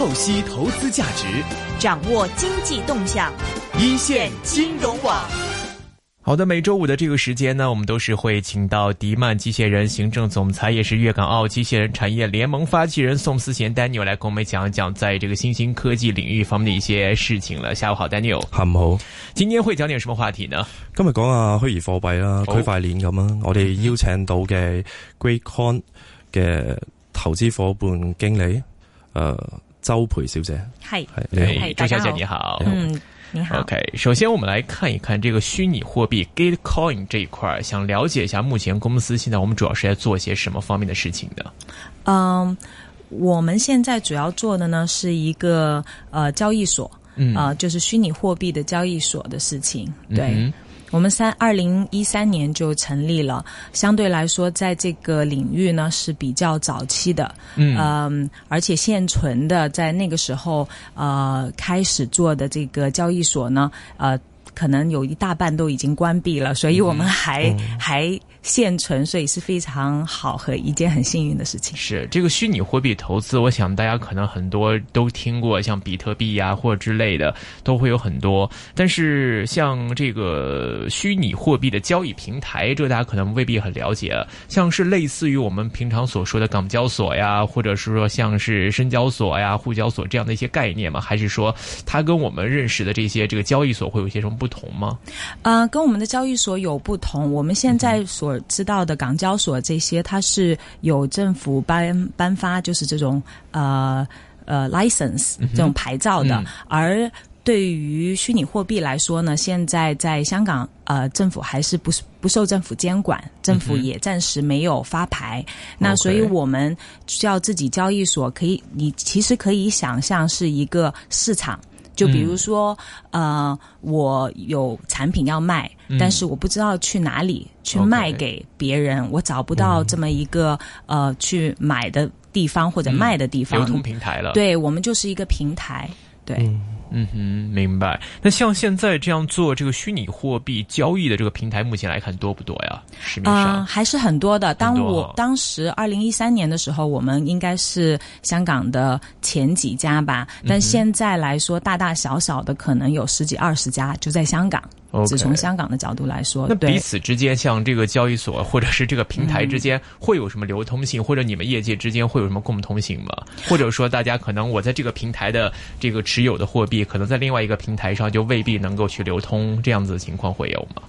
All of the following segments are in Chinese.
透析投资价值，掌握经济动向，一线金融网。好的，每周五的这个时间呢，我们都是会请到迪曼机械人行政总裁，也是粤港澳机械人产业联盟发起人宋思贤 Daniel 来跟我们讲一讲，在这个新兴科技领域方面的一些事情了。下午好，Daniel。下午好。今天會講點什麼話題呢？今日講下虛擬貨幣啦，區塊鏈咁啊。我哋邀請到嘅 GreatCoin 嘅投資伙伴經理，誒、呃，周培小姐。係係你好，周小姐你好。嗯。你好，OK。首先，我们来看一看这个虚拟货币 GateCoin 这一块，想了解一下目前公司现在我们主要是在做些什么方面的事情的。嗯，我们现在主要做的呢是一个呃交易所，嗯，啊、呃，就是虚拟货币的交易所的事情，對。嗯我们三二零一三年就成立了，相对来说，在这个领域呢是比较早期的，嗯、呃，而且现存的在那个时候，呃，开始做的这个交易所呢，呃，可能有一大半都已经关闭了，所以我们还、嗯、還。現存，所以是非常好和一件很幸运的事情。是这个虚拟货币投资，我想大家可能很多都听过，像比特币呀、啊、或者之类的，都会有很多。但是像这个虚拟货币的交易平台，這個大家可能未必很了解。像是类似于我们平常所说的港交所呀，或者是说像是深交所呀、沪交所这样的一些概念吗？还是说它跟我们认识的这些这个交易所会有些什么不同吗？呃，跟我们的交易所有不同。我们现在所我知道的港交所这些，它是有政府颁颁发，就是这种呃呃 license 这种牌照的。嗯、而对于虚拟货币来说呢，现在在香港呃政府还是不不受政府监管，政府也暂时没有发牌。嗯、那所以我们需要自己交易所，可以你其实可以想象是一个市場。就比如说，嗯、呃，我有产品要卖，嗯、但是我不知道去哪里去卖给别人.我找不到这么一个、嗯、呃去买的地方或者卖的地方。流通平台了。对，我们就是一个平台。對。嗯嗯哼，明白。那像现在这样做这个虚拟货币交易的这个平台，目前来看多不多呀？市面上、呃、還是很多的。当我当时二零一三年的时候，我们应该是香港的前几家吧。但现在来说，大大小小的可能有十几二十家就在香港。只从香港的角度来说，那彼此之间，像这个交易所或者是这个平台之间，会有什么流通性，嗯、或者你们业界之间会有什么共通性吗？或者说，大家可能我在这个平台的这个持有的货币，可能在另外一个平台上就未必能够去流通，这样子的情况会有吗？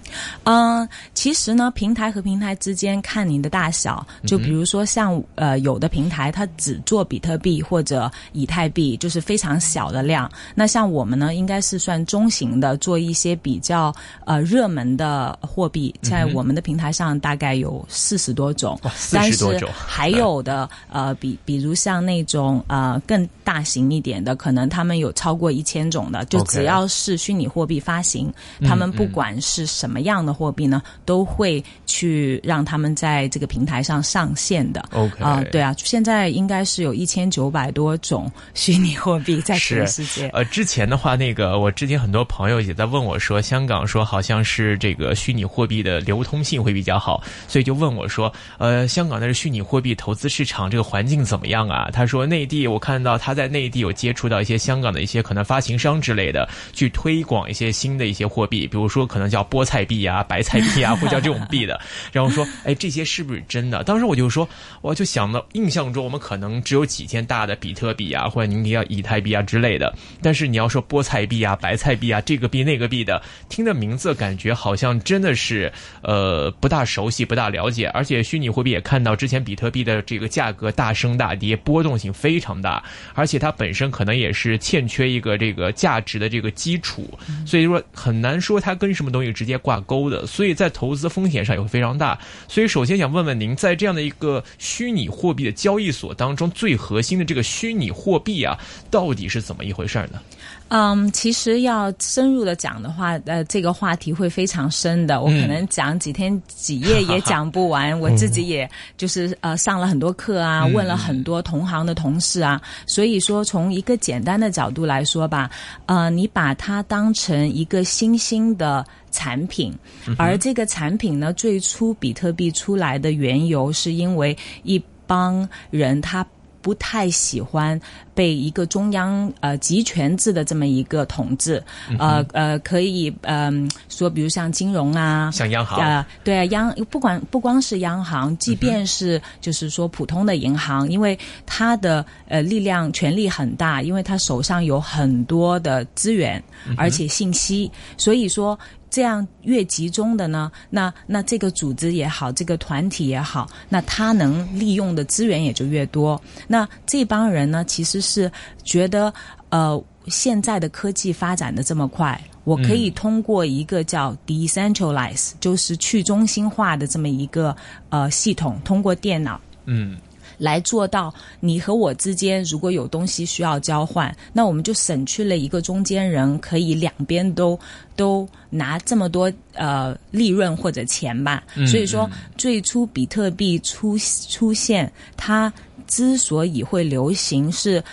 嗯，其实呢，平台和平台之间看您的大小，就比如说像、嗯、呃有的平台它只做比特币或者以太币，就是非常小的量。那像我们呢，应该是算中型的，做一些比較。呃，热门的货币在我们的平台上大概有四十多種，嗯、四十多種，但是还有的呃，比比如像那种呃更大型一点的，可能他们有超过一千种的，就只要是虚拟货币发行他们不管是什么样的货币呢，嗯、都会去让他们在这个平台上上线的。OK，啊、呃，對啊，现在应该是有一千九百多种虚拟货币在全世界。呃，之前的话，那个我之前很多朋友也在问我说，香港。说好像是这个虚拟货币的流通性会比较好，所以就问我说，呃，香港的虚拟货币投资市场，这个环境怎么样啊？他说：“内地我看到他在内地有接触到一些香港的一些可能发行商之类的，去推广一些新的一些货币，比如说可能叫菠菜币啊、白菜币啊，或叫这种币的。然后说，哎，这些是不是真的？当时我就说，我就想到印象中我们可能只有几件大的比特币啊，或者您提到以太币啊之类的。但是你要说菠菜币啊、白菜币啊，这个币那个币的，听的名字感觉好像真的是，呃，不大熟悉，不大了解，而且虚拟货币也看到之前比特币的这个价格大升大跌，波动性非常大，而且它本身可能也是欠缺一个这个价值的这个基础，所以说很难说它跟什么东西直接挂钩的，所以在投资风险上也会非常大。所以首先想问问您，在这样的一个虚拟货币的交易所当中，最核心的这个虚拟货币啊，到底是怎么一回事呢？嗯，其实要深入的讲的话，呃，这个话题会非常深的，我可能讲几天几夜也讲不完。嗯、我自己也就是呃上了很多课啊，问了很多同行的同事啊，嗯、所以说从一个简单的角度来说吧，呃，你把它当成一个新兴的产品，而这个产品呢，最初比特币出来的缘由是因为一帮人他。不太喜欢被一个中央呃集权制的这么一个统治，呃呃，可以嗯、说，比如像金融啊，像央行啊、对啊，央不管不光是央行，即便是就是说普通的银行，因为它的呃力量权力很大，因为它手上有很多的资源，而且信息，所以说。这样越集中的呢，那那这个组织也好，这个团体也好，那他能利用的资源也就越多。那这帮人呢，其实是觉得，呃，现在的科技发展的这么快，我可以通过一个叫 decentralize，、就是去中心化的这么一个呃系统，通过电脑。嗯来做到你和我之间如果有东西需要交换，那我们就省去了一个中间人，可以两边都都拿这么多呃利润或者钱吧。所以说，最初比特币出出现，它之所以会流行是。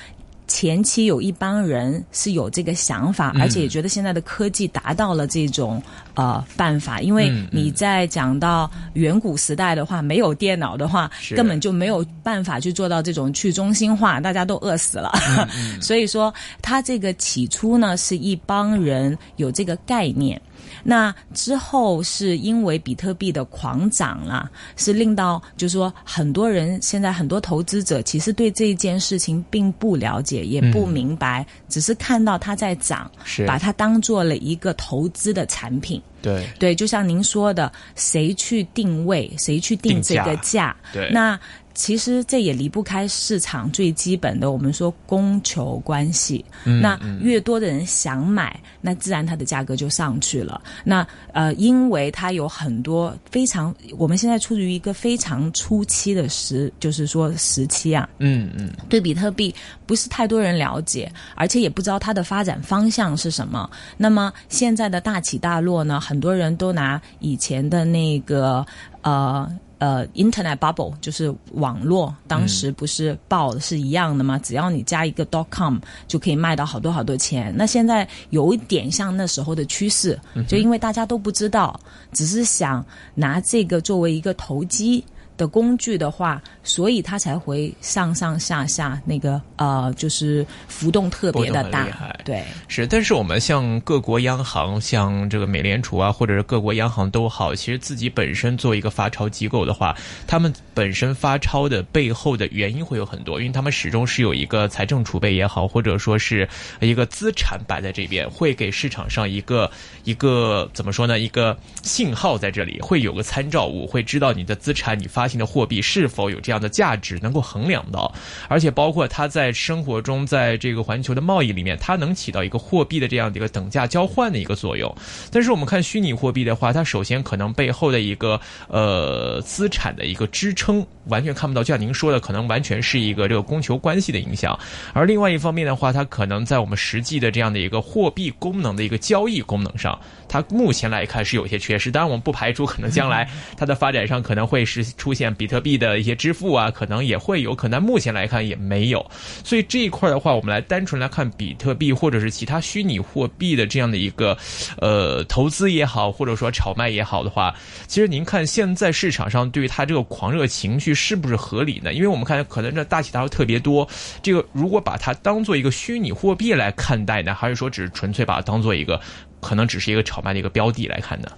前期有一帮人是有这个想法，而且也觉得现在的科技达到了这种呃办法，因为你在讲到远古时代的话，没有电脑的话，根本就没有办法去做到这种去中心化，大家都饿死了。所以说，他这个起初呢，是一帮人有这个概念。那之后是因为比特币的狂涨啦，是令到就是说很多人现在很多投资者其实对这件事情并不了解，也不明白，只是看到它在涨，是。把它当做了一个投资的产品。对。对，就像您说的，谁去定位，谁去定这个定价？对。那其实这也离不开市场最基本的，我们说供求关系。嗯那越多的人想买，那自然它的价格就上去了。那呃，因为它有很多非常，我们现在处于一个非常初期的时，就是说时期啊。嗯嗯对比特币不是太多人了解，而且也不知道它的发展方向是什么。那么现在的大起大落呢，很多人都拿以前的那个呃。呃，Internet bubble 就是网络，当时不是爆的是一样的吗？只要你加一个 dot com 就可以卖到好多好多钱。那现在有一点像那时候的趋势，就因为大家都不知道，只是想拿这个作为一个投机的工具的话，所以它才会上上下下那个呃，就是浮动特别的大。对，是，但是我们像各国央行，像这个美联储啊，或者是各国央行都好，其实自己本身做一个发钞机构的话，他们本身发钞的背后的原因会有很多，因为他们始终是有一个财政储备也好，或者说是一个资产摆在这边，会给市场上一个一个怎么说呢？一个信号在这里，会有个参照物，会知道你的资产、你发行的货币是否有这样的价值，能够衡量到，而且包括它在生活中，在这个环球的贸易里面，它能起到一个货币的这样的一个等价交换的一个作用。但是我们看虚拟货币的话，它首先可能背后的一个呃资产的一个支撑完全看不到，就像您说的，可能完全是一个这个供求关系的影响。而另外一方面的话，它可能在我们实际的这样的一个货币功能的一个交易功能上，它目前来看是有些缺失。当然，我们不排除可能将来它的发展上可能会是出现像比特币的一些支付啊，可能也会有，可能目前来看也没有。所以这一块的话，我们来单纯来看比特币或者是其他虚拟货币的这样的一个呃投资也好，或者说炒卖也好的话，其实您看现在市场上对于它这个狂热情绪是不是合理呢？因为我们看可能这大起大落特别多，这个如果把它当做一个虚拟货币来看待呢，还是说只是纯粹把它当做一个可能只是一个炒卖的一个标的来看呢？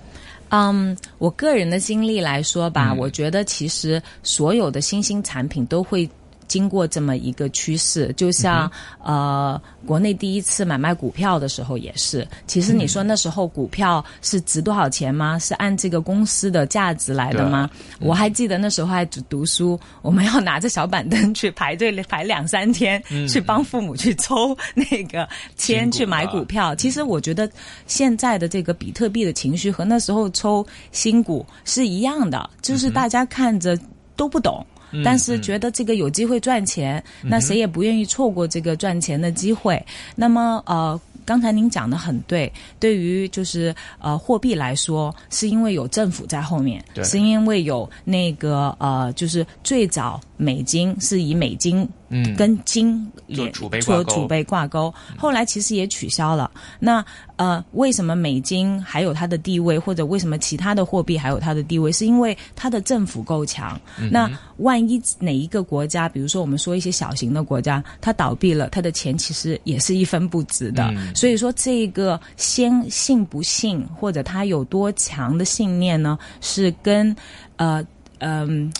嗯，我个人的经历来说吧，嗯我觉得其实所有的新兴产品都会。经过这么一个趋势，就像、呃，国内第一次买卖股票的时候也是。其实你说那时候股票是值多少钱吗？是按这个公司的价值来的吗？我还记得那时候还读读书，我们要拿着小板凳去排队 排两三天，去帮父母去抽那个签去买啊股票。其实我觉得现在的这个比特币的情绪和那时候抽新股是一样的，就是大家看着都不懂。但是觉得这个有机会赚钱，那谁也不愿意错过这个赚钱的机会。那么呃。刚才您讲的很对，对于就是呃货币来说，是因为有政府在后面，对是因为有那个呃，就是最早美金是以美金嗯跟金做储备挂钩，后来其实也取消了。那呃，为什么美金还有它的地位，或者为什么其他的货币还有它的地位？是因为它的政府够强。那万一哪一个国家，比如说我们说一些小型的国家，它倒闭了，它的钱其实也是一分不值的。嗯所以说，这个先信不信，或者他有多强的信念呢，是跟呃嗯、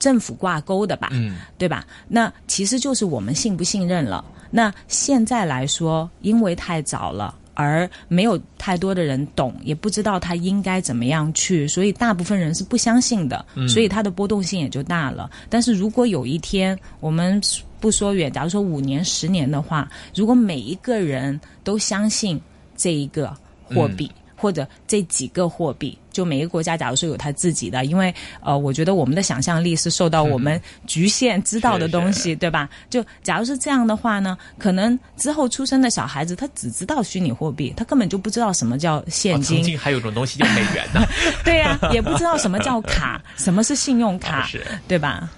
政府挂钩的吧？嗯对吧？那其实就是我们信不信任了。那现在来说，因为太早了。而没有太多的人懂，也不知道他应该怎么样去，所以大部分人是不相信的，所以它的波动性也就大了。但是如果有一天我们不说远，假如说五年、十年的话，如果每一个人都相信这一个货币。或者这几个货币，就每个国家，假如说有它自己的，因为呃，我觉得我们的想象力是受到我们局限知道的东西，对吧？就假如是这样的话呢，可能之后出生的小孩子，他只知道虚拟货币，他根本就不知道什么叫现哦曾金，经还有一种东西叫美元呢，对呀、也不知道什么叫卡，什么是信用卡，对吧？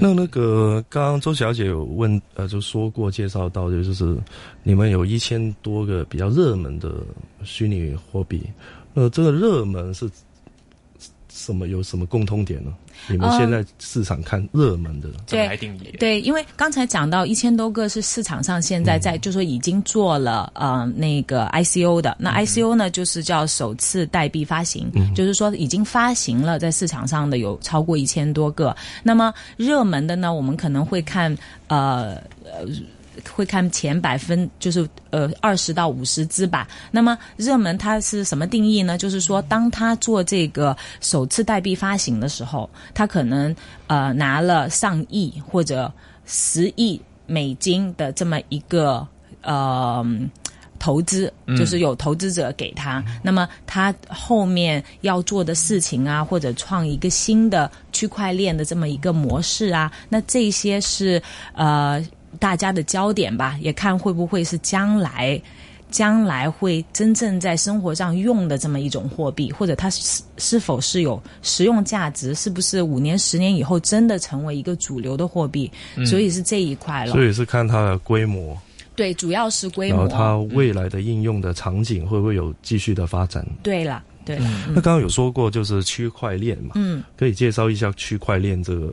那那个刚刚周小姐有问，呃，就说过介绍到的，就是你们有一千多个比较热门的虚拟货币，那这个热门是什么？有什么共通点呢？你们现在市场看热门的，怎么来定义？对，因为刚才讲到一千多个是市场上现在在，就说已经做了呃那个 ICO 的，那 ICO 呢就是叫首次代币发行，就是说已经发行了在市场上的有超过一千多个。那么热门的呢，我们可能会看呃呃。会看前百分，就是呃二十到五十只吧。那么热门它是什么定义呢？就是说，当他做这个首次代币发行的时候，他可能呃拿了上亿或者十亿美金的这么一个呃。投资就是有投资者给他，那么他后面要做的事情啊，或者创一个新的区块链的这么一个模式啊，那这些是呃大家的焦点吧，也看会不会是将来。将来会真正在生活上用的这么一种货币，或者它是是否是有实用价值，是不是五年、十年以后真的成为一个主流的货币？所以是这一块了。所以是看它的规模，对，主要是规然后模。它未来的应用的场景会不会有继续的发展？对了，对了，那刚刚有说过就是区块链嘛，嗯，可以介绍一下区块链这个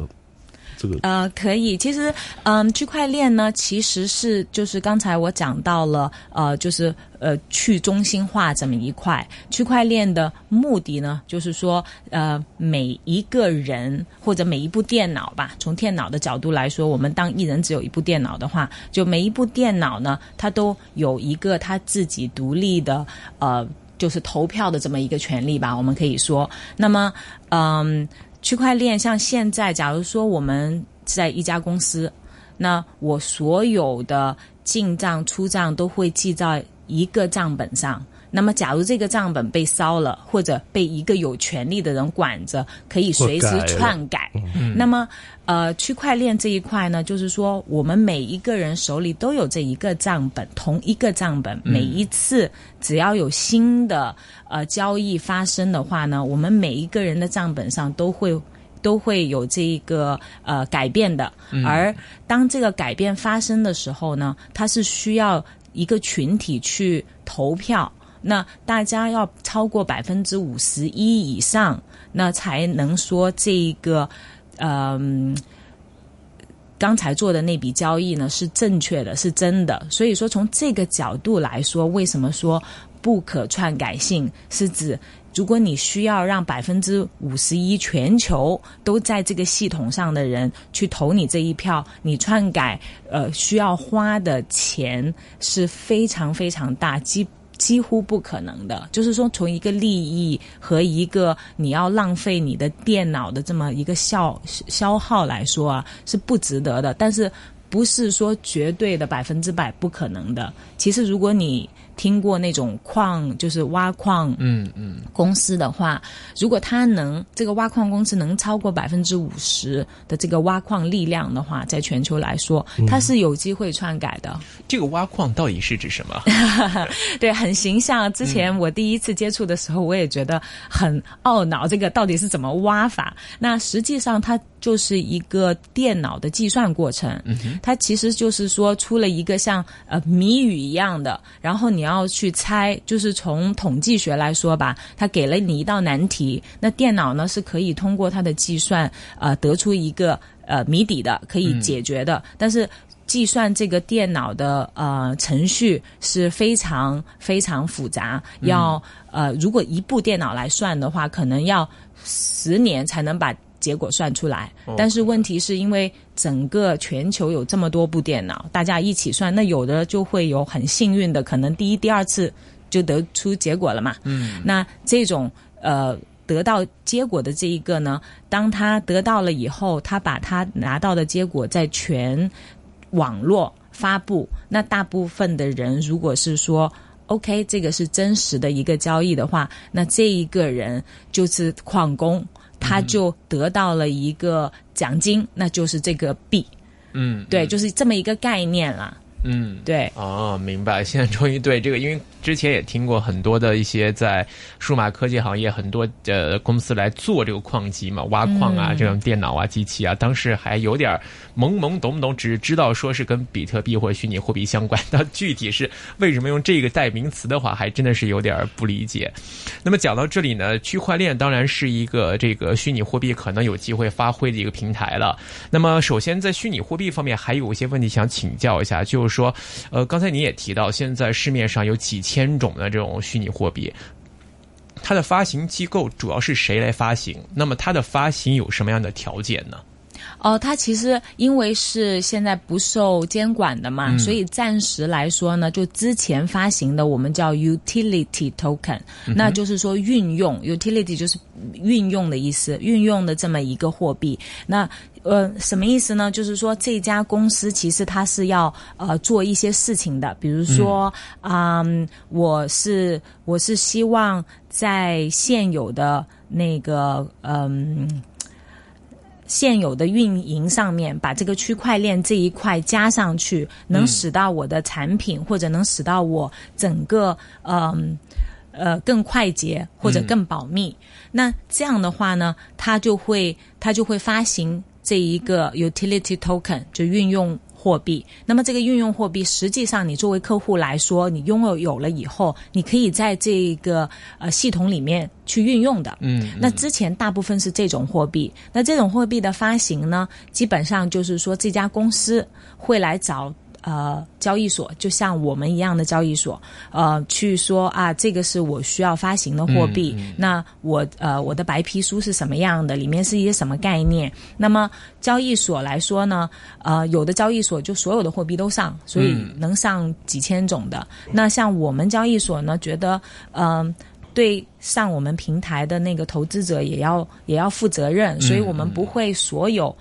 呃，可以。其实，嗯，区块链呢，其实是就是刚才我讲到了，呃，就是呃去中心化这么一块。区块链的目的呢，就是说，呃，每一个人或者每一部电脑吧，从电脑的角度来说，我们当一人只有一部电脑的话，就每一部电脑呢，它都有一个它自己独立的呃。就是投票的这么一个权利吧，我们可以说。那么，嗯，区块链像现在，假如说我们在一家公司，那我所有的进账、出账都会记在一个账本上。那么，假如这个账本被烧了，或者被一个有权利的人管着，可以随时篡改。那么，呃，区块链这一块呢，就是说，我们每一个人手里都有这一个账本，同一个账本，每一次只要有新的呃交易发生的话呢，我们每一个人的账本上都会。都会有这一个呃改变的，而当这个改变发生的时候呢，它是需要一个群体去投票，那大家要超过百分之五十一以上，那才能说这个嗯。刚才做的那笔交易呢是正确的，是真的。所以说，从这个角度来说，为什么说不可篡改性？是指如果你需要让百分之五十一全球都在这个系统上的人去投你这一票，你篡改呃需要花的钱是非常非常大，几几乎不可能的。就是说，从一个利益和一个你要浪费你的电脑的这么一个消消耗来说啊，是不值得的。但是不是说绝对的百分之百不可能的。其实，如果你听过那种矿，就是挖矿，嗯嗯，公司的话，如果它能这个挖矿公司能超过百分之五十的这个挖矿力量的话，在全球来说，它是有机会篡改的。这个挖矿到底是指什么？对，很形象。之前我第一次接触的时候，我也觉得很懊恼，这个到底是怎么挖法？那实际上它就是一个电脑的计算过程，它其实就是说出了一个像呃谜语一样的，然后你你要去猜，就是从统计学来说吧，它给了你一道难题，那电脑呢是可以通过它的计算呃得出一个呃谜底的，可以解决的，但是。计算这个电脑的呃程序是非常非常复杂，要呃如果一部电脑来算的话，可能要十年才能把结果算出来。但是问题是因为整个全球有这么多部电脑，大家一起算，那有的就会有很幸运的，可能第一、第二次就得出结果了嘛。嗯，那这种呃得到结果的这一个呢，当他得到了以后，他把他拿到的结果在全网络发布，那大部分的人如果是说 OK，这个是真实的一个交易的话，那这一个人就是矿工，他就得到了一个奖金，那就是这个币。嗯，对，就是这么一个概念啦。嗯，对。哦，明白。现在终于对这个，因为。之前也听过很多的一些在数码科技行业很多呃公司来做这个矿机嘛，挖矿啊，这种电脑啊、机器啊，当时还有点懵懵懂懂，只是知道说是跟比特币或者虚拟货币相关，但具体是为什么用这个代名词的话，还真的是有点不理解。那么讲到这里呢，区块链当然是一个这个虚拟货币可能有机会发挥的一个平台了。那么首先在虚拟货币方面，还有一些问题想请教一下，就是说，呃，刚才你也提到，现在市面上有几千。种的这种虚拟货币，它的发行机构主要是谁来发行？那么它的发行有什么样的条件呢？哦，它其实因为是现在不受监管的嘛，所以暂时来说呢，就之前发行的我们叫 utility token，那就是说运用 utility 就是运用的意思，运用的这么一个货币。那呃，什么意思呢？就是说这家公司其实它是要呃做一些事情的，比如说啊，我是我是希望在现有的那个嗯现有的运营上面，把这个区块链这一块加上去，能使到我的产品或者能使到我整个嗯呃更快捷或者更保密。那这样的话呢，它就会它就会发行。这一个 utility token 就运用货币，那么这个运用货币，实际上你作为客户来说，你拥有有了以后，你可以在这个呃系统里面去运用的。嗯，那之前大部分是这种货币，那这种货币的发行呢，基本上就是说这家公司会来找。呃，交易所就像我们一样的交易所，呃，去说啊，这个是我需要发行的货币，那我呃我的白皮书是什么样的，里面是一些什么概念？那么交易所来说呢，呃，有的交易所就所有的货币都上，所以能上几千种的。那像我们交易所呢，觉得嗯，对上我们平台的那个投资者也要也要负责任，所以我们不会所有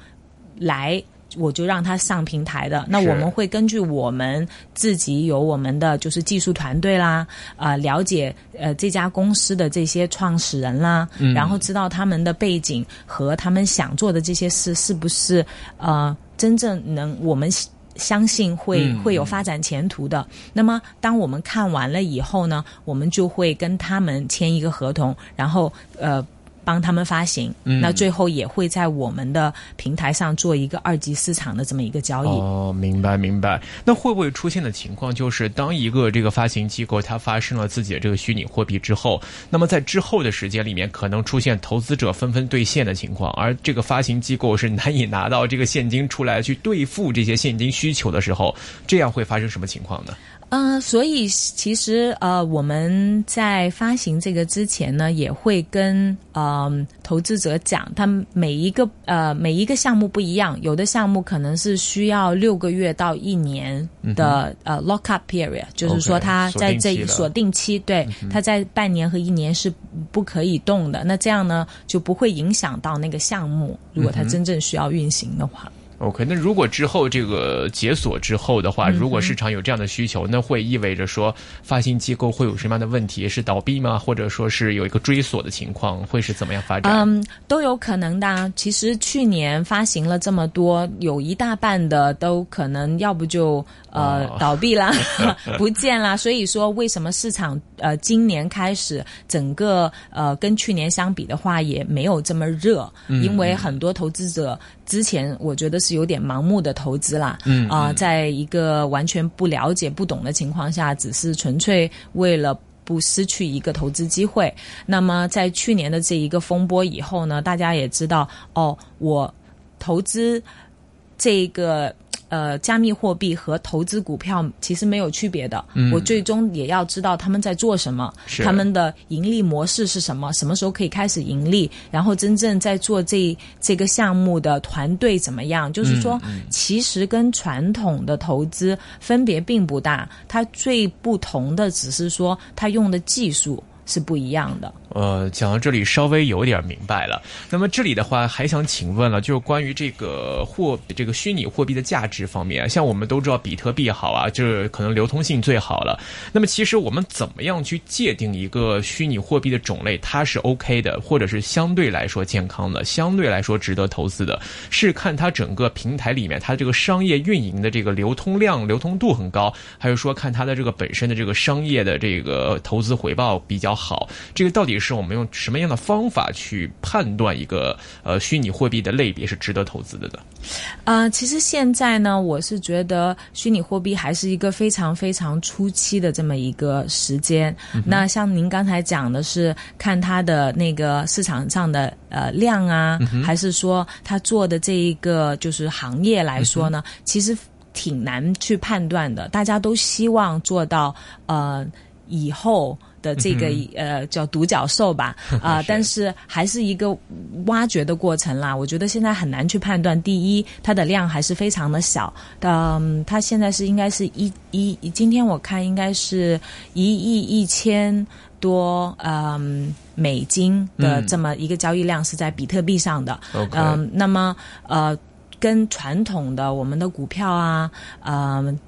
来。我就让他上平台的，那我们会根据我们自己有我们的就是技术团队啦，啊，了解呃这家公司的这些创始人啦，然后知道他们的背景和他们想做的这些事是不是呃真正能我们相信会会有发展前途的。那么当我们看完了以后呢，我们就会跟他们签一个合同，然后呃。帮他们发行，那最后也会在我们的平台上做一个二级市场的这么一个交易。哦，明白明白。那会不会出现的情况就是，当一个这个发行机构它发生了自己的这个虚拟货币之后，那么在之后的时间里面，可能出现投资者纷纷兑现的情况，而这个发行机构是难以拿到这个现金出来去兑付这些现金需求的时候，这样会发生什么情况呢？嗯，所以其实呃，我们在发行这个之前呢，也会跟呃投资者讲，他每一个呃每一个项目不一样，有的项目可能是需要六个月到一年的呃 lock up period，就是说他在这一锁定期，对，他在半年和一年是不可以动的。那这样呢，就不会影响到那个项目，如果它真正需要运行的话。OK，那如果之后这个解锁之后的话，如果市场有这样的需求，那会意味着说发行机构会有什么样的问题？是倒闭吗？或者说是有一个追索的情况，会是怎么样发展？嗯，都有可能的。其实去年发行了这么多，有一大半的都可能要不就呃 倒闭啦，不见啦。所以说，为什么市场呃今年开始整个呃跟去年相比的话也没有这么热？因为很多投资者。之前我觉得是有点盲目的投资啦，嗯啊，在一个完全不了解、不懂的情况下，只是纯粹为了不失去一个投资机会。那么在去年的这一个风波以后呢，大家也知道，哦，我投资这个。呃，加密货币和投资股票其实没有区别的。我最终也要知道他们在做什么，他们的盈利模式是什么，什么时候可以开始盈利，然后真正在做这这个项目的团队怎么样？就是说，其实跟传统的投资分别并不大，它最不同的只是说它用的技术是不一样的。呃，讲到这里稍微有点明白了。那么这里的话，还想请问了，就是关于这个货这个虚拟货币的价值方面，像我们都知道比特币好啊，就是可能流通性最好了。那么其实我们怎么样去界定一个虚拟货币的种类，它是 OK 的，或者是相对来说健康的，相对来说值得投资的，是看它整个平台里面它这个商业运营的这个流通量、流通度很高，还是说看它的这个本身的这个商业的这个投资回报比较好？这个到底？是我们用什么样的方法去判断一个呃虚拟货币的类别是值得投资的呢？呃，其实现在呢，我是觉得虚拟货币还是一个非常非常初期的这么一个时间。那像您刚才讲的是看它的那个市场上的呃量啊，还是说它做的这一个就是行业来说呢，其实挺难去判断的。大家都希望做到呃以后。的这个呃叫独角兽吧 啊，但是还是一个挖掘的过程啦。我觉得现在很难去判断。第一，它的量还是非常的小。嗯，它现在是应该是一一，今天我看应该是一亿一千多嗯美金的这么一个交易量是在比特币上的。嗯，那么呃，跟传统的我们的股票啊，嗯。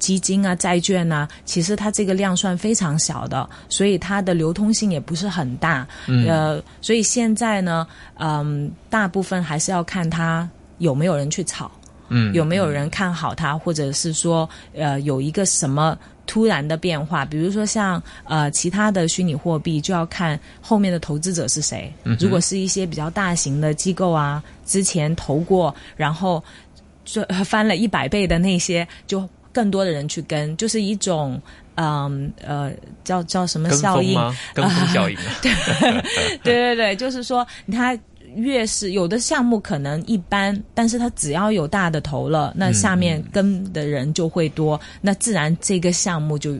基金啊，债券啊，其实它这个量算非常小的，所以它的流通性也不是很大。呃，所以现在呢，嗯，大部分还是要看它有没有人去炒，嗯，有没有人看好它，或者是说，呃，有一个什么突然的变化，比如说像呃其他的虚拟货币，就要看后面的投资者是谁。如果是一些比较大型的机构啊，之前投过，然后就翻了一百倍的那些，就。更多的人去跟，就是一种，嗯呃，叫叫什么效应？跟风效应。对对对对，就是说，它越是有的项目可能一般，但是它只要有大的头了，那下面跟的人就会多，那自然这个项目就。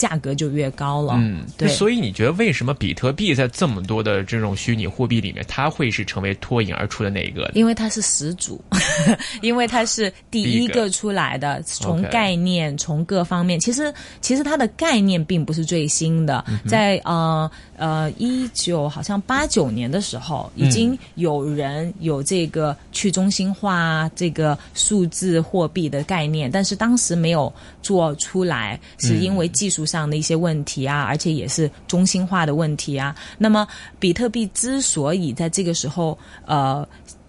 价格就越高了，嗯，对，所以你觉得为什么比特币在这么多的这种虚拟货币里面，它会是成为脱颖而出的那一个？因为它是始祖，因为它是第一个出来的，从概念，从各方面，其实其实它的概念并不是最新的，在呃呃一九好像八九年的时候，已经有人有这个去中心化这个数字货币的概念，但是当时没有做出来，是因为技术。上的一些问题啊，而且也是中心化的问题啊。那么，比特币之所以在这个时候呃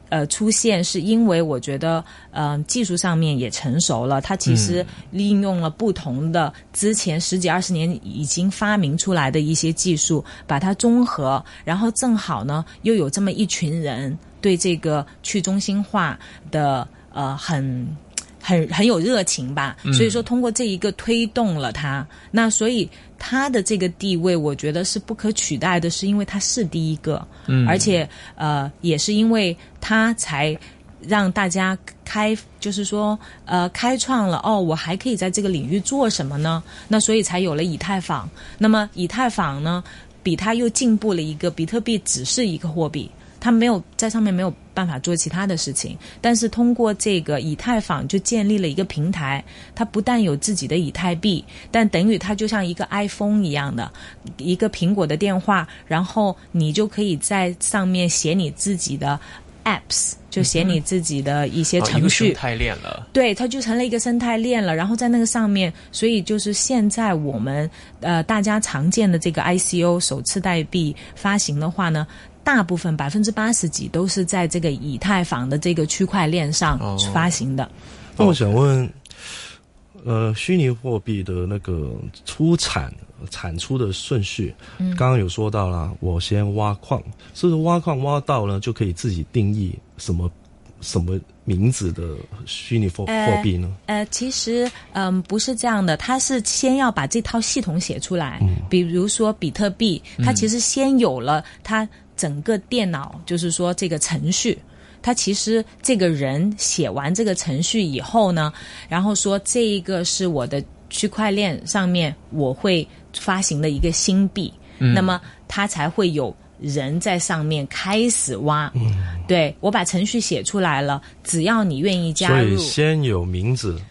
呃出现，是因为我觉得呃技术上面也成熟了。它其实利用了不同的之前十几二十年已经发明出来的一些技术，把它综合，然后正好呢又有这么一群人对这个去中心化的呃很。很很有热情吧，所以说通过这一个推动了他，那所以他的这个地位，我觉得是不可取代的，是因为他是第一个，而且呃也是因为他才让大家开，就是说呃开创了哦，我还可以在这个领域做什么呢？那所以才有了以太坊。那么以太坊呢，比他又进步了一个，比特币只是一个货币。他没有在上面没有办法做其他的事情，但是通过这个以太坊就建立了一个平台。它不但有自己的以太币，但等于它就像一个 iPhone 一样的一个苹果的电话，然后你就可以在上面写你自己的 apps，就写你自己的一些程序。个生态链了。对，它就成了一个生态链了。然后在那个上面，所以就是现在我们呃大家常见的这个 ICO 首次代币发行的话呢，大部分百分之八十几都是在这个以太坊的这个区块链上哦发行的。那我想问，呃，虚拟货币的那个出产产出的顺序，嗯刚刚有说到了，我先挖矿，是不是挖矿挖到了就可以自己定义什么什么名字的虚拟货呃货币呢？呃，其实嗯不是这样的，它是先要把这套系统写出来。嗯比如说比特币，它其实先有了它整个电脑，就是说这个程序。它其实这个人写完这个程序以后呢，然后说这一个是我的区块链上面我会发行的一个新币，嗯那么它才会有人在上面开始挖。对我把程序写出来了，只要你愿意加入所以，先有名字，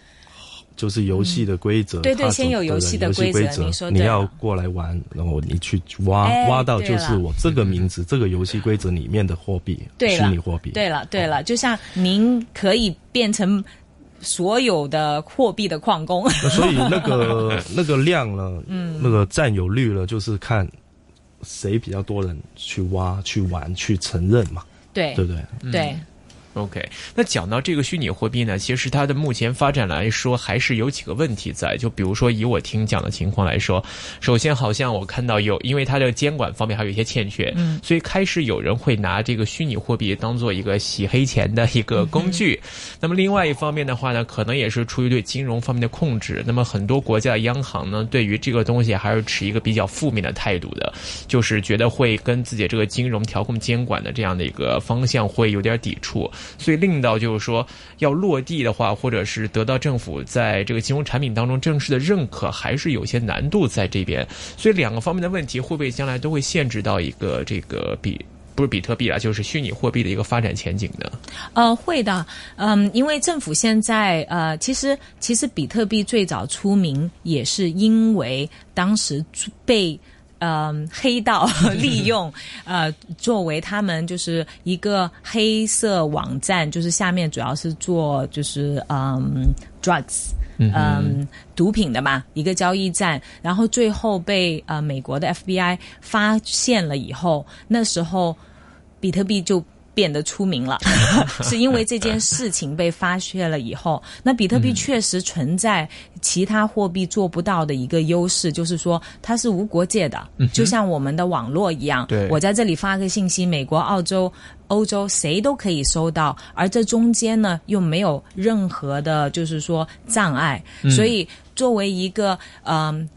就是游戏的规则。对对先有游戏的规则则，你说你要过来玩，然后你去挖哎挖到就是我这个名字这个游戏规则里面的货币，对虚拟货币。对了，对了，就像您可以变成所有的货币的矿工，那所以 那个那个量呢，嗯，那个占有率呢，就是看谁比较多人去挖、去玩、去承认嘛，对对不对？对，OK，那讲到这个虚拟货币呢，其实它的目前发展来说，还是有几个问题在。就比如说以我听讲的情况来说，首先好像我看到有，因为它的监管方面还有一些欠缺，嗯，所以开始有人会拿这个虚拟货币当做一个洗黑钱的一个工具。那么另外一方面的话呢，可能也是出于对金融方面的控制。那么很多国家的央行呢，对于这个东西还是持一个比较负面的态度的，就是觉得会跟自己这个金融调控监管的这样的一个方向会有点抵触。所以令到就是说要落地的话，或者是得到政府在这个金融产品当中正式的认可，还是有些难度在这边。所以两个方面的问题，会不会将来都会限制到一个这个比不是比特币啊，就是虚拟货币的一个发展前景呢？呃，会的，嗯，因为政府现在呃，其实其实比特币最早出名也是因为当时被。嗯，黑道 利用，呃，作为他们就是一个黑色网站，就是下面主要是做就是嗯 drugs，嗯，毒品的嘛，一个交易站，然后最后被呃美国的 FBI 发现了以后，那时候比特币就变得出名了，是因为这件事情被发现了以后，那比特币确实存在其他货币做不到的一个优势，就是说它是无国界的，就像我们的网络一样，对。我在这里发个信息，美国、澳洲。欧洲谁都可以收到，而这中间呢又没有任何的，就是说障碍，所以作为一个嗯、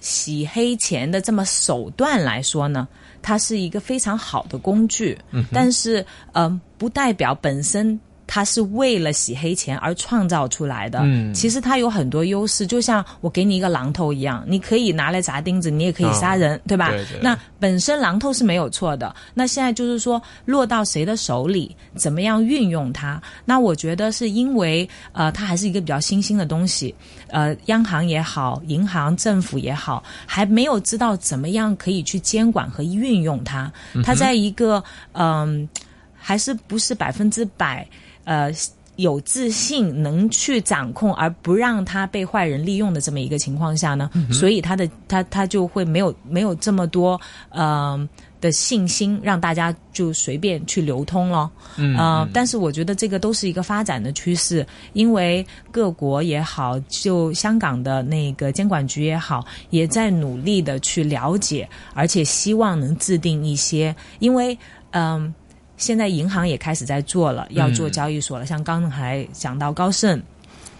洗黑钱的这么手段来说呢，它是一个非常好的工具，但是嗯、呃不代表本身。它是为了洗黑钱而创造出来的，嗯其实它有很多优势，就像我给你一个榔头一样，你可以拿来砸钉子，你也可以杀人，对吧？对对那本身榔头是没有错的，那现在就是说落到谁的手里，怎么样运用它？那我觉得是因为呃，它还是一个比较新兴的东西，呃，央行也好，银行、政府也好，还没有知道怎么样可以去监管和运用它。它在一个嗯、还是不是百分之百呃。有自信能去掌控，而不让他被坏人利用的这么一个情况下呢，所以他的他他就会没有没有这么多呃的信心，让大家就随便去流通了。嗯呃，但是我觉得这个都是一个发展的趋势，因为各国也好，就香港的那个监管局也好，也在努力的去了解，而且希望能制定一些，因为嗯。现在银行也开始在做了，要做交易所了。像刚才讲到高盛，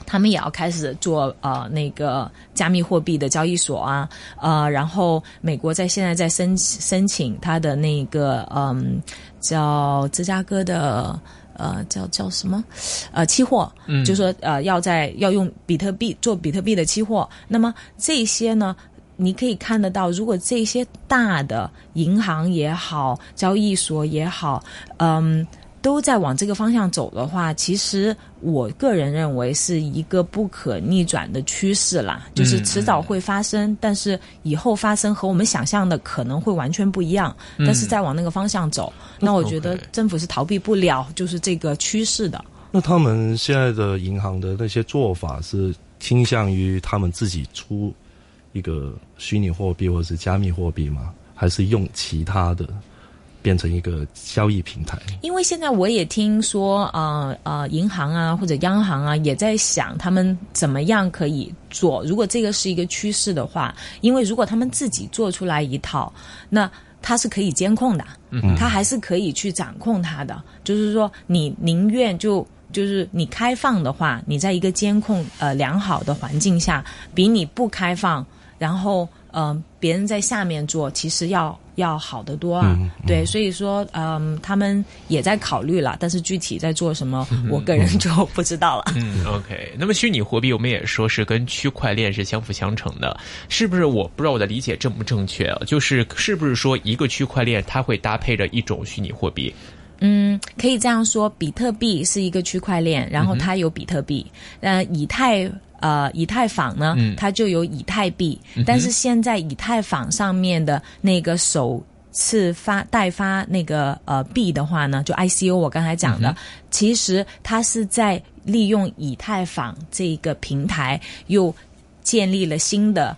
他们也要开始做呃那个加密货币的交易所啊，呃，然后美国在现在在申申请它的那个嗯叫芝加哥的。呃，叫叫什么？呃，期货，嗯，就说呃，要在要用比特币做比特币的期货。那么这些呢，你可以看得到，如果这些大的银行也好，交易所也好，嗯，都在往这个方向走的话，其实我个人认为是一个不可逆转的趋势啦，就是迟早会发生，但是以后发生和我们想象的可能会完全不一样。但是再往那个方向走，那我觉得政府是逃避不了就是这个趋势的。那他们现在的银行的那些做法是倾向于他们自己出一个虚拟货币或者是加密货币吗？还是用其他的？变成一个交易平台，因为现在我也听说，呃呃，银行啊或者央行啊也在想他们怎么样可以做。如果这个是一个趋势的话，因为如果他们自己做出来一套，那它是可以监控的，嗯，它还是可以去掌控它的。就是说，你宁愿就就是你开放的话，你在一个监控呃良好的环境下，比你不开放，然后呃别人在下面做，其实要。要好得多啊，对，所以说，嗯，他们也在考虑了，但是具体在做什么，我个人就不知道了。嗯，OK。那么虚拟货币，我们也说是跟区块链是相辅相成的，是不是？我不知道我的理解正不正确啊？就是是不是说一个区块链它会搭配着一种虚拟货币？嗯，可以这样说，比特币是一个区块链，然后它有比特币，呃，以太。呃，以太坊呢，它就有以太币，但是现在以太坊上面的那个首次发代发那个呃币的话呢，就 ICO，我刚才讲的，其实它是在利用以太坊这个平台又建立了新的。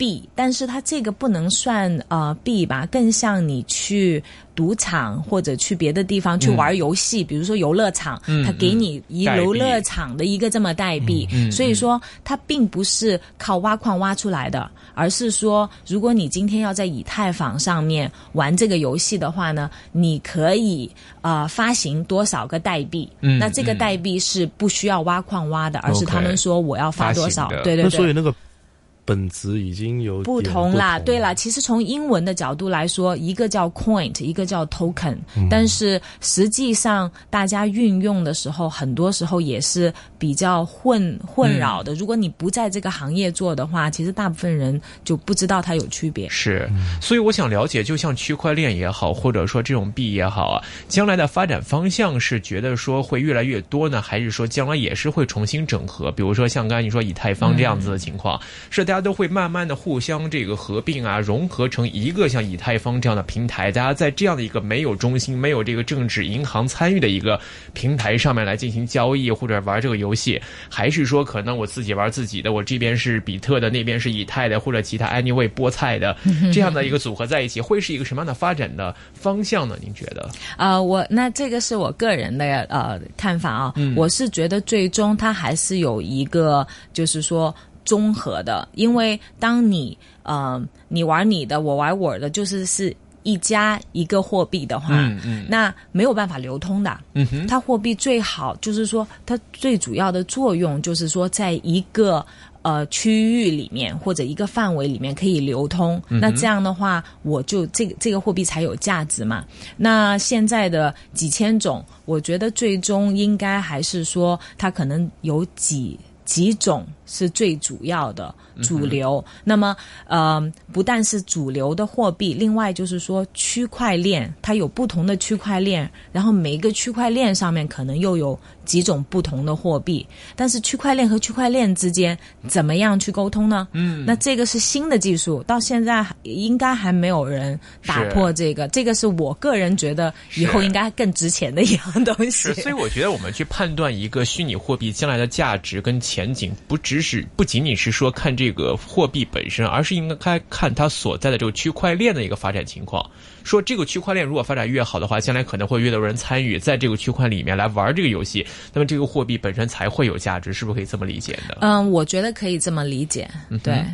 币，但是它这个不能算呃币吧，更像你去赌场或者去别的地方去玩游戏，比如说游乐场，它给你一游乐场的一个这么代币，所以说它并不是靠挖矿挖出来的，而是说如果你今天要在以太坊上面玩这个游戏的话呢，你可以呃发行多少个代币，那这个代币是不需要挖矿挖的，而是他们说我要发多少，对对对，所以那个。本质已经有不同啦，对啦，其实从英文的角度来说，一个叫 coin，一个叫 token，但是实际上大家运用的时候，很多时候也是比较混混扰的。如果你不在这个行业做的话，其实大部分人就不知道它有区别。是，所以我想了解，就像区块链也好，或者说这种币也好啊，将来的发展方向是觉得说会越来越多呢，还是说将来也是会重新整合？比如说像刚才你说以太坊这样子的情况，是大家。都会慢慢的互相这个合并啊，融合成一个像以太坊这样的平台，大家在这样的一个没有中心、没有这个政治银行参与的一个平台上面来进行交易或者玩这个游戏，还是说可能我自己玩自己的，我这边是比特的，那边是以太的，或者其他 anyway 菠菜的 这样的一个组合在一起，会是一个什么样的发展的方向呢？您觉得？啊，我那这个是我个人的呃看法啊，我是觉得最终它还是有一个，就是说。综合的，因为当你呃你玩你的，我玩我的，就是是一家一个货币的话，嗯嗯，那没有办法流通的。嗯哼，它货币最好就是说，它最主要的作用就是说，在一个呃区域里面或者一个范围里面可以流通。那这样的话，我就这个这个货币才有价值嘛。那现在的几千种，我觉得最终应该还是说，它可能有几几种。是最主要的主流。那么，呃，不但是主流的货币，另外就是说区块链，它有不同的区块链，然后每一个区块链上面可能又有几种不同的货币。但是区块链和区块链之间怎么样去沟通呢？嗯，那这个是新的技术，到现在应该还没有人打破这个。这个是我个人觉得以后应该更值钱的一样东西。所以我觉得我们去判断一个虚拟货币将来的价值跟前景，不只是不仅仅是说看这个货币本身，而是应该看它所在的这个区块链的一个发展情况。说这个区块链如果发展越好的话，将来可能会越多人参与在这个区块里面来玩这个游戏，那么这个货币本身才会有价值，是不是可以这么理解的？嗯，我觉得可以这么理解。对。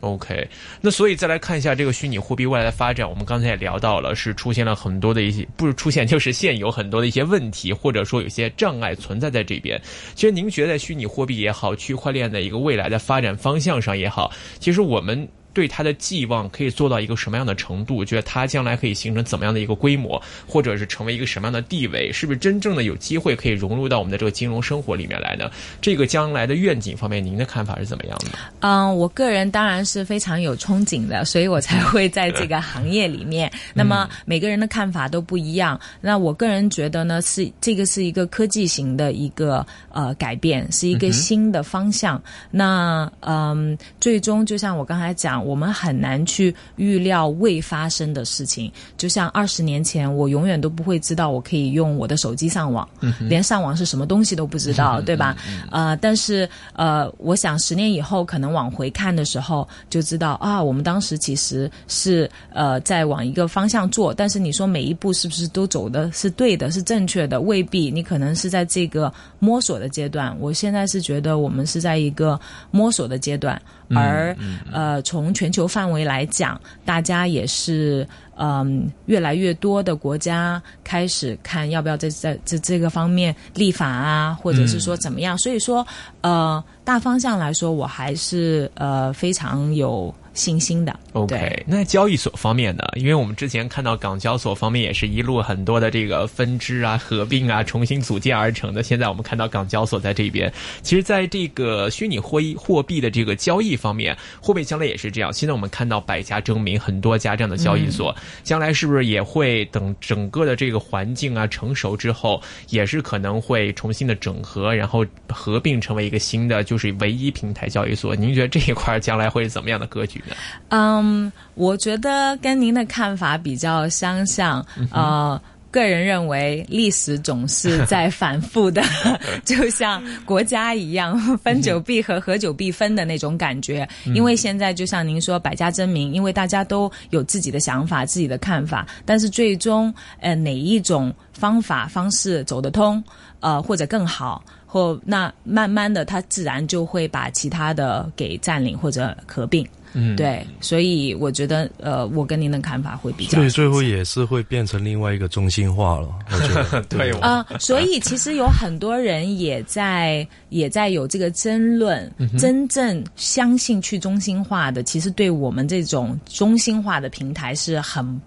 OK，那所以再来看一下这个虚拟货币未来的发展，我们刚才也聊到了，是出现了很多的一些，不是出现就是现有很多的一些问题，或者说有些障碍存在在这边。其实您觉得虚拟货币也好，区块链的一个未来的发展方向上也好，其实我们对它的寄望可以做到一个什么样的程度？觉得它将来可以形成怎么样的一个规模，或者是成为一个什么样的地位？是不是真正的有机会可以融入到我们的这个金融生活里面来呢？这个将来的愿景方面，您的看法是怎么样的？嗯，我个人当然是非常有憧憬的，所以我才会在这个行业里面。那么每个人的看法都不一样。那我个人觉得呢，是这个是一个科技型的一个呃改变，是一个新的方向。那嗯，最终就像我刚才讲，我们很难去预料未发生的事情。就像二十年前，我永远都不会知道我可以用我的手机上网，连上网是什么东西都不知道，对吧？呃，但是呃，我想十年以后可能往回看的时候，就知道啊，我们当时其实是呃在往一个方向做。但是你说每一步是不是都走的是对的、是正确的？未必，你可能是在这个摸索的阶段。我现在是觉得我们是在一个摸索的阶段，而呃，从全球范围来讲，大家也是。嗯，越来越多的国家开始看要不要在在这这个方面立法啊，或者是说怎么样。所以说，呃，大方向来说，我还是呃非常有。信心的，OK。那交易所方面呢？因为我们之前看到港交所方面也是一路很多的这个分支啊、合并啊、重新组建而成的。现在我们看到港交所在这边，其实在这个虚拟货货币的这个交易方面，货币将来也是这样。现在我们看到百家争鸣，很多家这样的交易所，将来是不是也会等整个的这个环境啊成熟之后，也是可能会重新的整合，然后合并成为一个新的就是唯一平台交易所？您觉得这一块将来会是怎么样的格局？嗯，我觉得跟您的看法比较相像。呃，个人认为历史总是在反复的，就像国家一样，分久必合，合久必分的那种感觉。因为现在就像您说，百家争鸣，因为大家都有自己的想法、自己的看法，但是最终，呃，哪一种方法方式走得通，呃，或者更好，或那慢慢的，它自然就会把其他的给占领或者合并。嗯，对，所以我觉得，呃，我跟您的看法会比较，所以最后也是会变成另外一个中心化了。我觉得。对。啊，所以其实有很多人也在也在有这个争论，真正相信去中心化的，其实对我们这种中心化的平台是很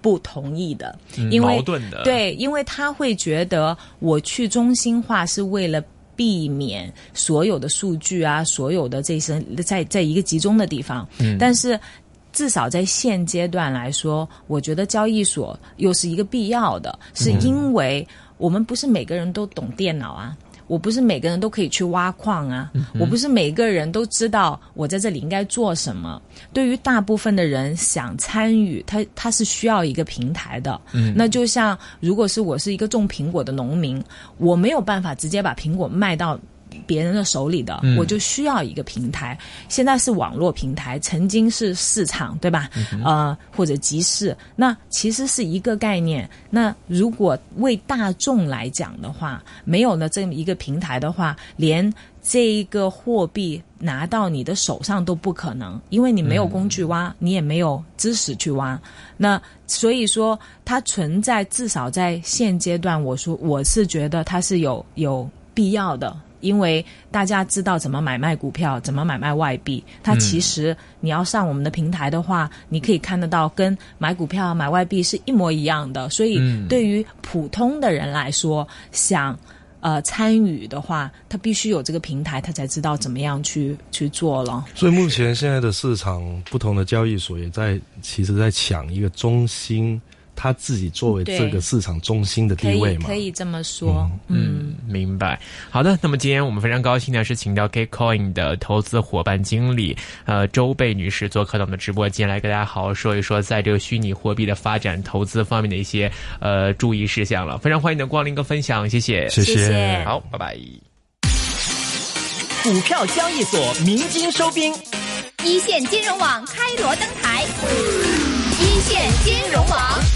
不同意的，因为矛盾的，对，因为他会觉得我去中心化是为了。避免所有的数据啊，所有的这些在在一个集中的地方。嗯，但是至少在现阶段来说，我觉得交易所又是一个必要的，是因为我们不是每个人都懂电脑啊。我不是每个人都可以去挖矿啊，我不是每个人都知道我在这里应该做什么。对于大部分的人想参与，他他是需要一个平台的。那就像如果是我是一个种苹果的农民，我没有办法直接把苹果卖到。别人的手里的，我就需要一个平台。现在是网络平台，曾经是市场，对吧？呃，或者集市，那其实是一个概念。那如果为大众来讲的话，没有了这么一个平台的话，连这一个货币拿到你的手上都不可能，因为你没有工具挖，你也没有知识去挖。那所以说，它存在，至少在现阶段，我说我是觉得它是有有必要的。因为大家知道怎么买卖股票，怎么买卖外币，它其实你要上我们的平台的话，你可以看得到跟买股票、买外币是一模一样的。所以对于普通的人来说，想呃参与的话，他必须有这个平台，他才知道怎么样去去做了。所以目前现在的市场，不同的交易所也在其实在抢一个中心。他自己作为这个市场中心的地位嘛，可以这么说。嗯，明白。好的，那么今天我们非常高兴的是请到 Gaycoin 的投资伙伴经理呃周贝女士做客到我们的直播间来，跟大家好好说一说在这个虚拟货币的发展投资方面的一些呃注意事项了。非常欢迎你的光临跟分享，谢谢，谢谢。好，拜拜。股票交易所鸣金收兵，一线金融网开锣登台，一线金融网。